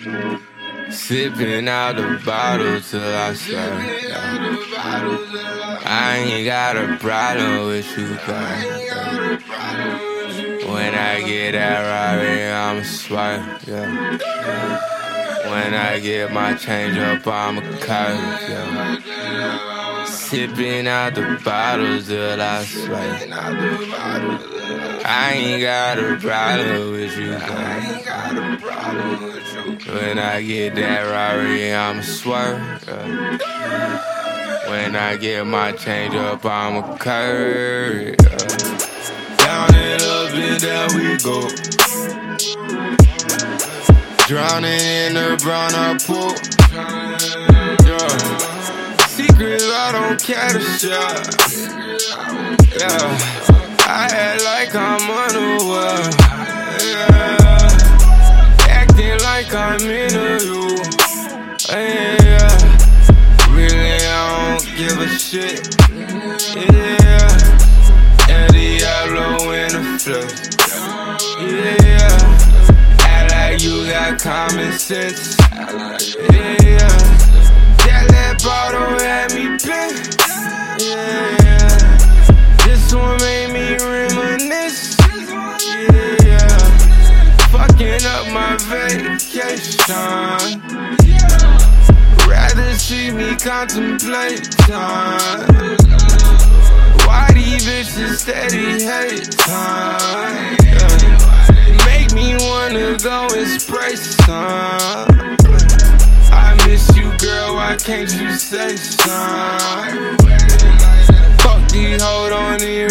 Sipping out the bottle till I swear. I ain't got a problem with you, girl. When I get that Rari, I'ma swipe, yeah. When I get my change up, I'ma curve, yeah. Sipping out the bottles till I sweat. I ain't got a problem with you, girl. When I get that Rari, I'ma swerve. When I get my change up, I'ma curve. Down and up and down we go. Drowning in the brown up pool. Yeah. Secrets I don't care to share. Yeah. I act like I'm unaware. Yeah. Acting like I'm in a you. Yeah. Really, I don't give a shit. Yeah. El Diablo in the flesh. Yeah. Act like you got common sense. Yeah. Up my vacation. Rather see me contemplate time. Why these bitches steady hate time? Make me wanna go and spray some. I miss you, girl. Why can't you say some? Fuck these hold on in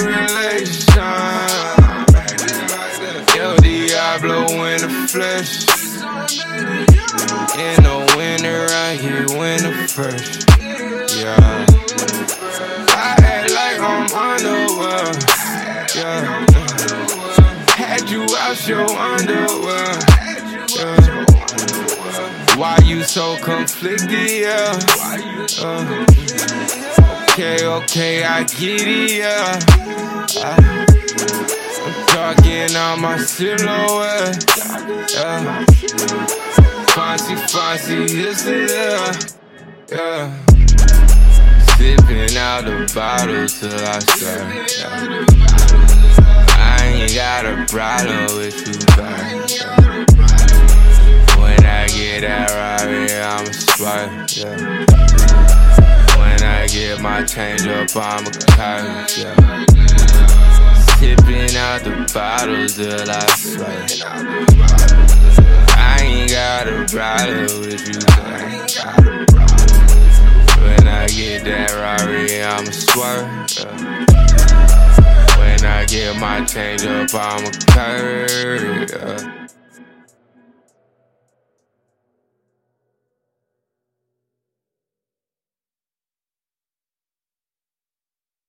In the winter, I hear winter fresh. Yeah. I act like I'm underwear. Yeah. Had you out your underwear. Yeah. Why you so conflicted? Yeah. Uh, okay, okay, I get it. Yeah. I, I'm talking on my silhouette. Yeah. Fancy, fancy, yes, yeah. Yeah. Sipping out the bottle till I start. Yeah. I ain't got a problem with you, girl. When I get that Rari, I'ma swipe, yeah. When I get my change up, I'ma curve, yeah. Sipping out the bottles till I sweat. Got a problem with you. When I get that Rari, I'ma swerve. When I get my change up, I'ma curve.